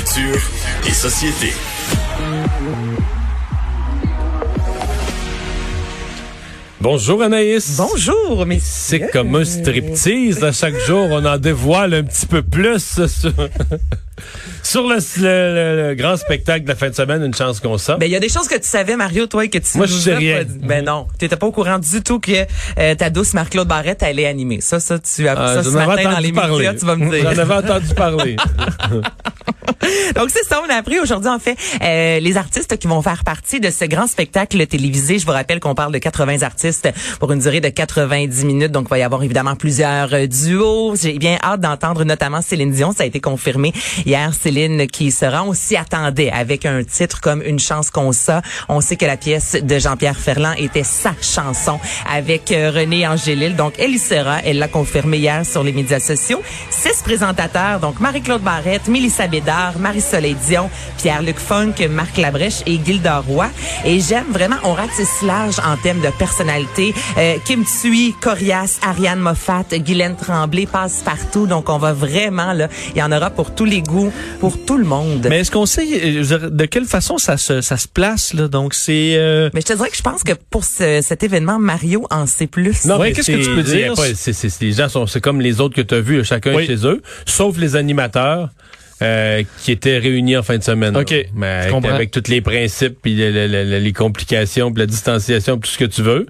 Culture et société. Bonjour Anaïs. Bonjour, mais C'est comme un striptease. À chaque jour, on en dévoile un petit peu plus sur, le, le- le grand spectacle de la fin de semaine, une chance qu'on sort. Ben, il y a des choses que tu savais, Mario, toi, et que tu Moi, je nous sais rien. Ben non, tu n'étais pas au courant du tout que euh, ta douce Marc-Claude Barrette allait animer. Ça, ça, tu as Ah, ça ce matin dans les parler. médias, tu vas me dire. J'en avais entendu parler. Donc, c'est ça, on a appris aujourd'hui, en fait, euh, les artistes qui vont faire partie de ce grand spectacle télévisé. Je vous rappelle qu'on parle de 80 artistes pour une durée de 90 minutes. Donc, il va y avoir évidemment plusieurs euh, duos. J'ai bien hâte d'entendre notamment Céline Dion. Ça a été confirmé hier, Céline qui sera. On s'y attendait avec un titre comme Une chance qu'on ça. On sait que la pièce de Jean-Pierre Ferland était sa chanson avec euh, René Angélil. Donc, elle y sera. Elle l'a confirmé hier sur les médias sociaux. Six présentateurs, donc Marie-Claude Barrette, Mélissa Bédard, Marie-Soleil Dion, Pierre-Luc Funk, Marc Labrèche et Gilda Roy. Et j'aime vraiment, on ratisse large en termes de personnalité. Euh, Kim Thuy, Corias, Ariane Moffat, Guylaine Tremblay passent partout. Donc, on va vraiment, là, il y en aura pour tous les goûts, pour tout le monde. Mais est-ce qu'on sait euh, je veux dire, de quelle façon ça se, ça se place là? Donc c'est euh, Mais je te dirais que je pense que pour ce- cet événement, Mario en sait plus. Non, Ouais, mais qu'est-ce que tu peux dire? pas- c'est- c'est- c'est- les gens sont, c'est comme les autres que tu as vus, chacun Oui. chez eux, sauf les animateurs. Euh, qui étaient réunis en fin de semaine. OK, là. Mais avec, tous les principes, puis le- le- le- les complications, puis la distanciation, puis tout ce que tu veux.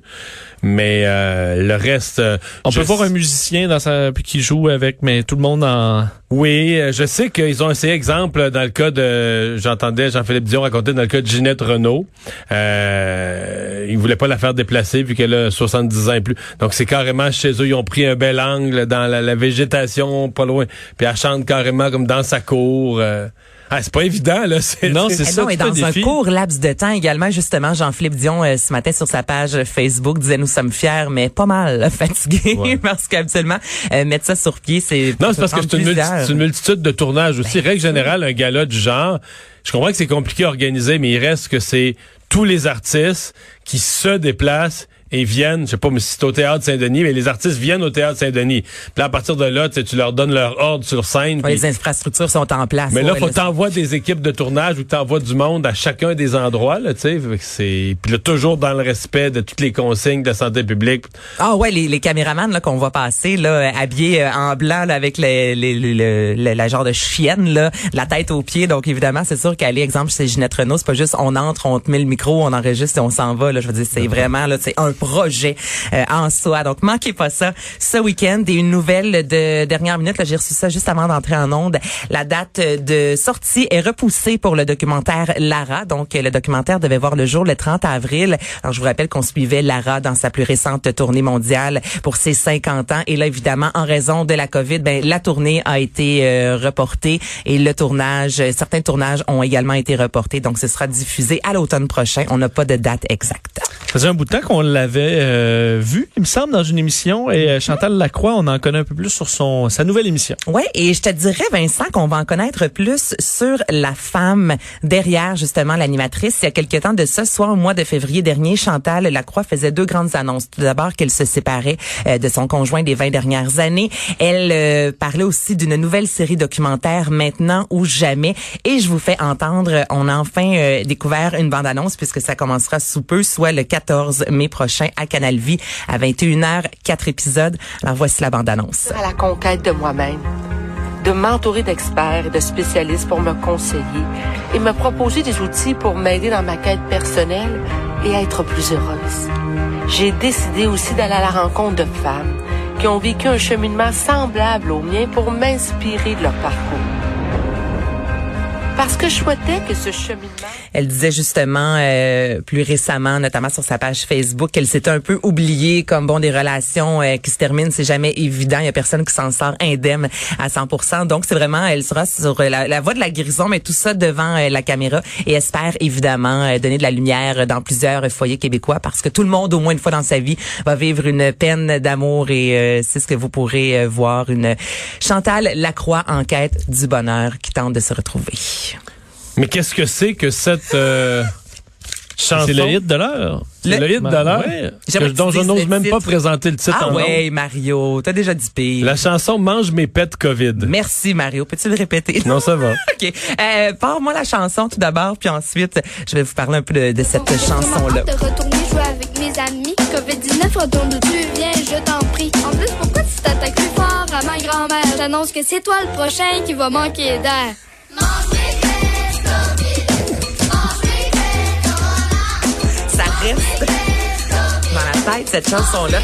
Mais euh, le reste... euh, on peut voir un musicien dans sa qui joue avec mais tout le monde en Oui, euh, je sais qu'ils ont essayé, exemple, dans le cas de, j'entendais Jean-Philippe Dion raconter dans le cas de Ginette Renault, euh, ils voulaient pas la faire déplacer vu qu'elle a 70 ans et plus. Donc c'est carrément chez eux, ils ont pris un bel angle dans la, la végétation, pas loin. Puis elle chante carrément comme dans sa cour. euh. Ah, c'est pas évident, là. Non, c'est Eh ça, non, et dans un défi. court laps de temps également, justement, Jean-Philippe Dion, euh, ce matin sur sa page Facebook, disait nous sommes fiers, mais pas mal fatigués, Ouais. parce qu'habituellement, euh, mettre ça sur pied, c'est... Non, c'est parce que c'est une, multi- multitude de tournages aussi. Règle générale, un gala du genre, je comprends que c'est compliqué à organiser, mais il reste que c'est tous les artistes qui se déplacent et viennent, je sais pas mais si c'est au théâtre Saint-Denis, mais les artistes viennent au théâtre Saint-Denis. Puis là, à partir de là, tu sais, tu leur donnes leur ordre sur scène. Ouais, les infrastructures sont en place. mais là, Ouais, faut t'envoyer des équipes de tournage ou t'envoies du monde à chacun des endroits, là, tu sais. C'est, puis là, toujours dans le respect de toutes les consignes de la santé publique. Ah ouais, les, les caméramans là qu'on voit passer là habillés euh, en blanc là, avec les, les, les- le- le- la genre de chienne là, la tête aux pieds. Donc évidemment, c'est sûr qu'aller exemple chez Ginette Renault, c'est pas juste on entre, on te met le micro, on enregistre et on s'en va là, je veux dire c'est vraiment là, c'est un projet euh, en soi. Donc manquez pas ça ce week-end et une nouvelle de dernière minute là, j'ai reçu ça juste avant d'entrer en onde. La date de sortie est repoussée pour le documentaire Lara. Donc le documentaire devait voir le jour le 30 avril. Alors je vous rappelle qu'on suivait Lara dans sa plus récente tournée mondiale pour ses 50 ans et là évidemment en raison de la Covid, ben la tournée a été euh, reportée et le tournage certains tournages ont également été reportés. Donc ce sera diffusé à l'automne prochain. On n'a pas de date exacte. Ça faisait un bout de temps qu'on l'avait euh, vu, il me semble, dans une émission. Et euh, Chantal Lacroix, on en connaît un peu plus sur son sa nouvelle émission. Ouais, et je te dirais Vincent qu'on va en connaître plus sur la femme derrière justement l'animatrice. Il y a quelque temps de ça, soit au mois de février dernier, Chantal Lacroix faisait deux grandes annonces. Tout d'abord qu'elle se séparait euh, de son conjoint des 20 dernières années. Elle euh, parlait aussi d'une nouvelle série documentaire maintenant ou jamais. Et je vous fais entendre, on a enfin découvert une bande-annonce puisque ça commencera sous peu, soit le 14 mai prochain à Canal Vie à 21h, quatre épisodes. Alors voici la bande-annonce. à la conquête de moi-même, de m'entourer d'experts et de spécialistes pour me conseiller et me proposer des outils pour m'aider dans ma quête personnelle et être plus heureuse. J'ai décidé aussi d'aller à la rencontre de femmes qui ont vécu un cheminement semblable au mien pour m'inspirer de leur parcours. Parce que je souhaitais que ce cheminement... Elle disait justement euh, plus récemment, notamment sur sa page Facebook, qu'elle s'était un peu oubliée comme bon des relations euh, qui se terminent, c'est jamais évident. Il y a personne qui s'en sort indemne à 100%. Donc c'est vraiment, elle sera sur la, voie de la guérison, mais tout ça devant euh, la caméra et espère évidemment euh, donner de la lumière dans plusieurs foyers québécois parce que tout le monde, au moins une fois dans sa vie, va vivre une peine d'amour et c'est ce que vous pourrez voir une Chantal Lacroix en quête du bonheur qui tente de se retrouver. Mais qu'est-ce que c'est que cette, euh, chanson. C'est le hit de l'heure. C'est le hit de l'heure. Ouais. Que- dont je n'ose le même pas présenter le titre Ah en nom. ouais, Mario, t'as déjà dit pire. La chanson Mange mes pets COVID. Merci Mario, peux-tu le répéter? Non, ça va. OK. Euh, Parle-moi la chanson tout d'abord, puis ensuite, je vais vous parler un peu de, de cette chanson-là. de retourner jouer avec mes amis? COVID-19, retourne d'où tu viens, je t'en prie. En plus, pourquoi tu t'attaques plus fort à ma grand-mère? J'annonce que c'est toi le prochain qui va manquer d'air. Ça cette chanson-là.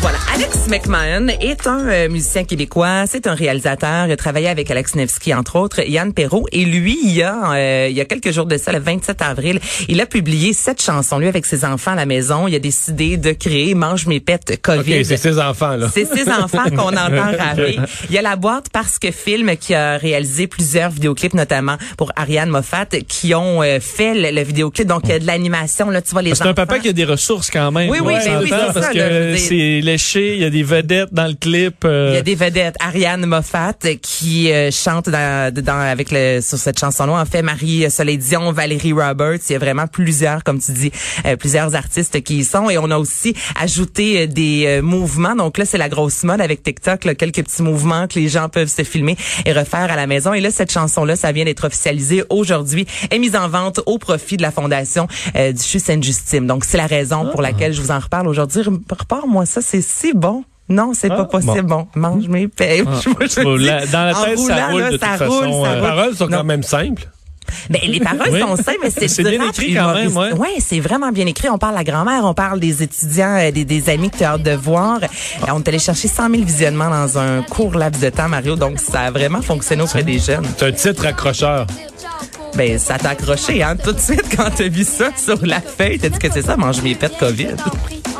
Voilà, Alex McMahon est un euh, musicien québécois, c'est un réalisateur, il a travaillé avec Alex Nevsky entre autres, Yann Perrault et lui, il y a euh, il y a quelques jours de ça, le 27 avril, il a publié cette chanson lui avec ses enfants à la maison, il a décidé de créer Mange mes pets Covid. OK, c'est ses enfants, là. C'est ses enfants qu'on entend raver. Il y a la boîte parce que film qui a réalisé plusieurs vidéoclips, notamment pour Ariane Moffat, qui ont euh, fait le, le vidéoclip. Donc, il y a de l'animation, là, tu vois les C'est un enfants. papa qui a des ressources quand même. Oui, oui, ben oui, s'entend c'est parce ça, que là, veux dire. c'est léché, il y a des vedettes dans le clip. euh, Il y a des vedettes. Ariane Moffat qui euh, chante dans, dans, avec le, sur cette chanson-là. En fait, Marie Soleil Dion, Valérie Roberts. Il y a vraiment plusieurs, comme tu dis, euh, plusieurs artistes qui y sont. Et on a aussi ajouté euh, des euh, mouvements. Donc là, c'est la grosse mode avec TikTok. Là, quelques petits mouvements que les gens peuvent se filmer et refaire à la maison. Et là, cette chanson-là, ça vient d'être officialisé aujourd'hui, est mise en vente au profit de la fondation euh, du CHU Sainte-Justine. Donc, c'est la raison pour laquelle je vous en reparle aujourd'hui. Repars-moi ça, c'est si bon. Non, c'est Ah, pas possible. Bon, mange mes paix. Ah, dans la tête, ça roule là, de toute ça façon, roule, ça euh, Les paroles sont Non. quand même simples. Ben, les paroles Oui. sont simples, mais c'est bien écrit quand même, ouais. Ouais, c'est vraiment bien écrit. On parle de la grand-mère, on parle des étudiants, euh, des, des amis que tu as hâte de voir. Euh, On est allé chercher 100 000 visionnements dans un court laps de temps, Mario. Donc, ça a vraiment fonctionné auprès des jeunes. C'est un titre accrocheur. Ben, ça t'a accroché, hein, tout de suite quand t'as vu ça sur la feuille. T'as dit que c'est ça, mange mes pets COVID.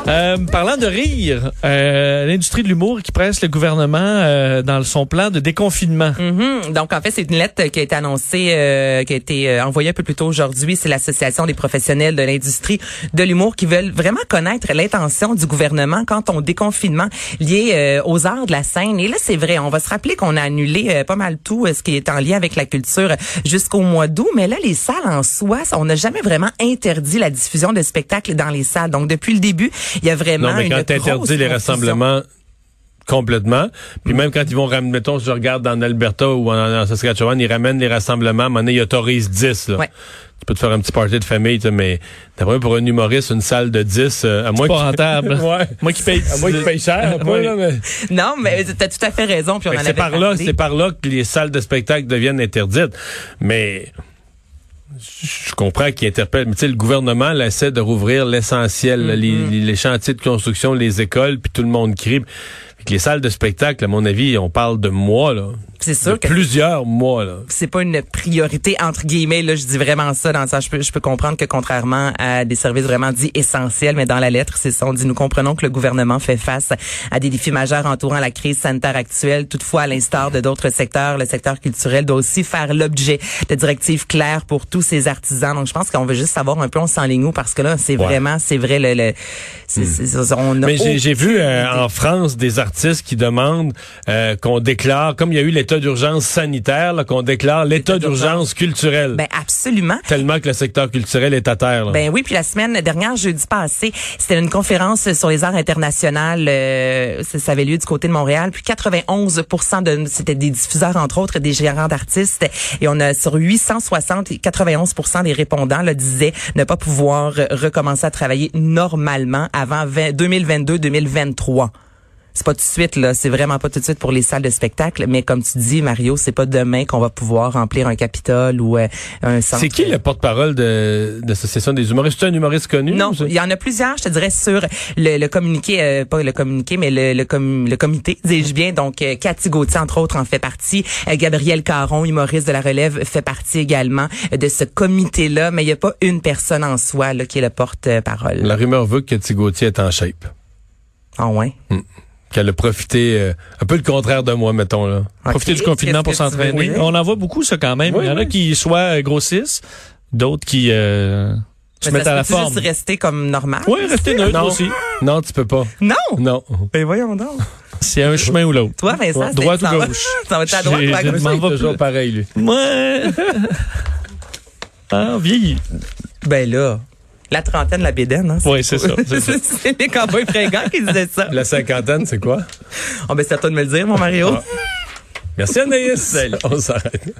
Euh, parlant de rire, euh, l'industrie de l'humour qui presse le gouvernement euh, dans son plan de déconfinement. Mhm. Donc en fait, c'est une lettre qui a été annoncée, euh, qui a été euh, envoyée un peu plus tôt aujourd'hui. C'est l'association des professionnels de l'industrie de l'humour qui veulent vraiment connaître l'intention du gouvernement quant au déconfinement lié aux arts de la scène. Et là, c'est vrai, on va se rappeler qu'on a annulé pas mal tout ce qui est en lien avec la culture jusqu'au mois d'août. Mais là, les salles en soi, on n'a jamais vraiment interdit la diffusion de spectacles dans les salles. Donc depuis le début, il y a vraiment Non, mais une quand tu les rassemblements complètement, puis même quand ils vont ramener, mettons, si je regarde en Alberta ou en, en Saskatchewan, ils ramènent les rassemblements, à un moment donné, ils autorisent 10. Là. Ouais. Tu peux te faire un petit party de famille, tu sais, mais d'après moi, pour un humoriste, une salle de 10, euh, à moins Pas que... rentable. ouais. Moi qui paye. À moins qu'il paye cher, Ouais. là, mais... Non, mais t'as tout à fait raison. Puis on en c'est par là, c'est par là que les salles de spectacle deviennent interdites. Mais je comprends qu'ils interpellent. Mais tu sais, le gouvernement là, essaie de rouvrir l'essentiel, Mm-hmm. les- les chantiers de construction, les écoles, puis tout le monde crie. Que les salles de spectacle, à mon avis, on parle de mois, là. C'est sûr De que plusieurs mois, là. c'est pas une priorité entre guillemets là je dis vraiment ça dans sens je peux je peux comprendre que contrairement à des services vraiment dits essentiels mais dans la lettre c'est ça on dit nous comprenons que le gouvernement fait face à des défis majeurs entourant la crise sanitaire actuelle toutefois à l'instar de d'autres secteurs le secteur culturel doit aussi faire l'objet de directives claires pour tous ces artisans donc je pense qu'on veut juste savoir un peu on s'enligne où parce que là c'est Ouais. vraiment c'est vrai le, le c'est, c'est- on a Mais j'ai j'ai vu euh, en France des artistes qui demandent euh, qu'on déclare, comme il y a eu l'état d'urgence sanitaire, qu'on déclare l'état d'urgence culturelle. ben absolument Tellement que le secteur culturel est à terre. là. Ben oui, puis la semaine dernière, jeudi passé, c'était une conférence sur les arts internationaux. euh, ça, avait lieu du côté de Montréal. Puis 91 de c'était des diffuseurs entre autres, des gérants d'artistes. Et on a sur 860, 91 des répondants là, disaient ne pas pouvoir recommencer à travailler normalement avant 2022-2023. C'est pas tout de suite là, c'est vraiment pas tout de suite pour les salles de spectacle, mais comme tu dis Mario, c'est pas demain qu'on va pouvoir remplir un Capitole ou euh, un centre. C'est qui le porte-parole de, de l'association des humoristes? C'est un humoriste connu? Non, il y en a plusieurs, je te dirais, sur le, le communiqué, euh, pas le communiqué, mais le, le, com- le comité, dis-je bien. Donc, euh, Cathy Gauthier, entre autres, en fait partie. Euh, Gabriel Caron, humoriste de la relève, fait partie également de ce comité-là. Mais il n'y a pas une personne en soi là, qui est le porte-parole. La rumeur veut que Cathy Gauthier est en shape. Ah ouais? Qu'elle a profité, euh, un peu le contraire de moi, mettons. là. Profiter du confinement pour s'entraîner. On en voit beaucoup, ça, quand même. Oui, Il y en a oui. qui soit euh, grossissent, d'autres qui euh, se mettent ça à la forme. juste rester comme normal. Oui, restez neutre Non. aussi. Non, tu peux pas. Non! Non. Ben voyons donc. C'est un chemin ou l'autre. Toi, Vincent, Ouais, c'est- droite ou gauche? Ça va être à droite ou à gauche? Il toujours pareil, lui. Ouais. ah, vieilli. Ben là. La trentaine, la bédaine. Hein, Oui, c'est ça, c'est les cowboys fringants qui disaient ça. La cinquantaine, c'est quoi? Oh, ben, c'est à toi de me le dire, mon Mario. Merci Anaïs. On s'arrête.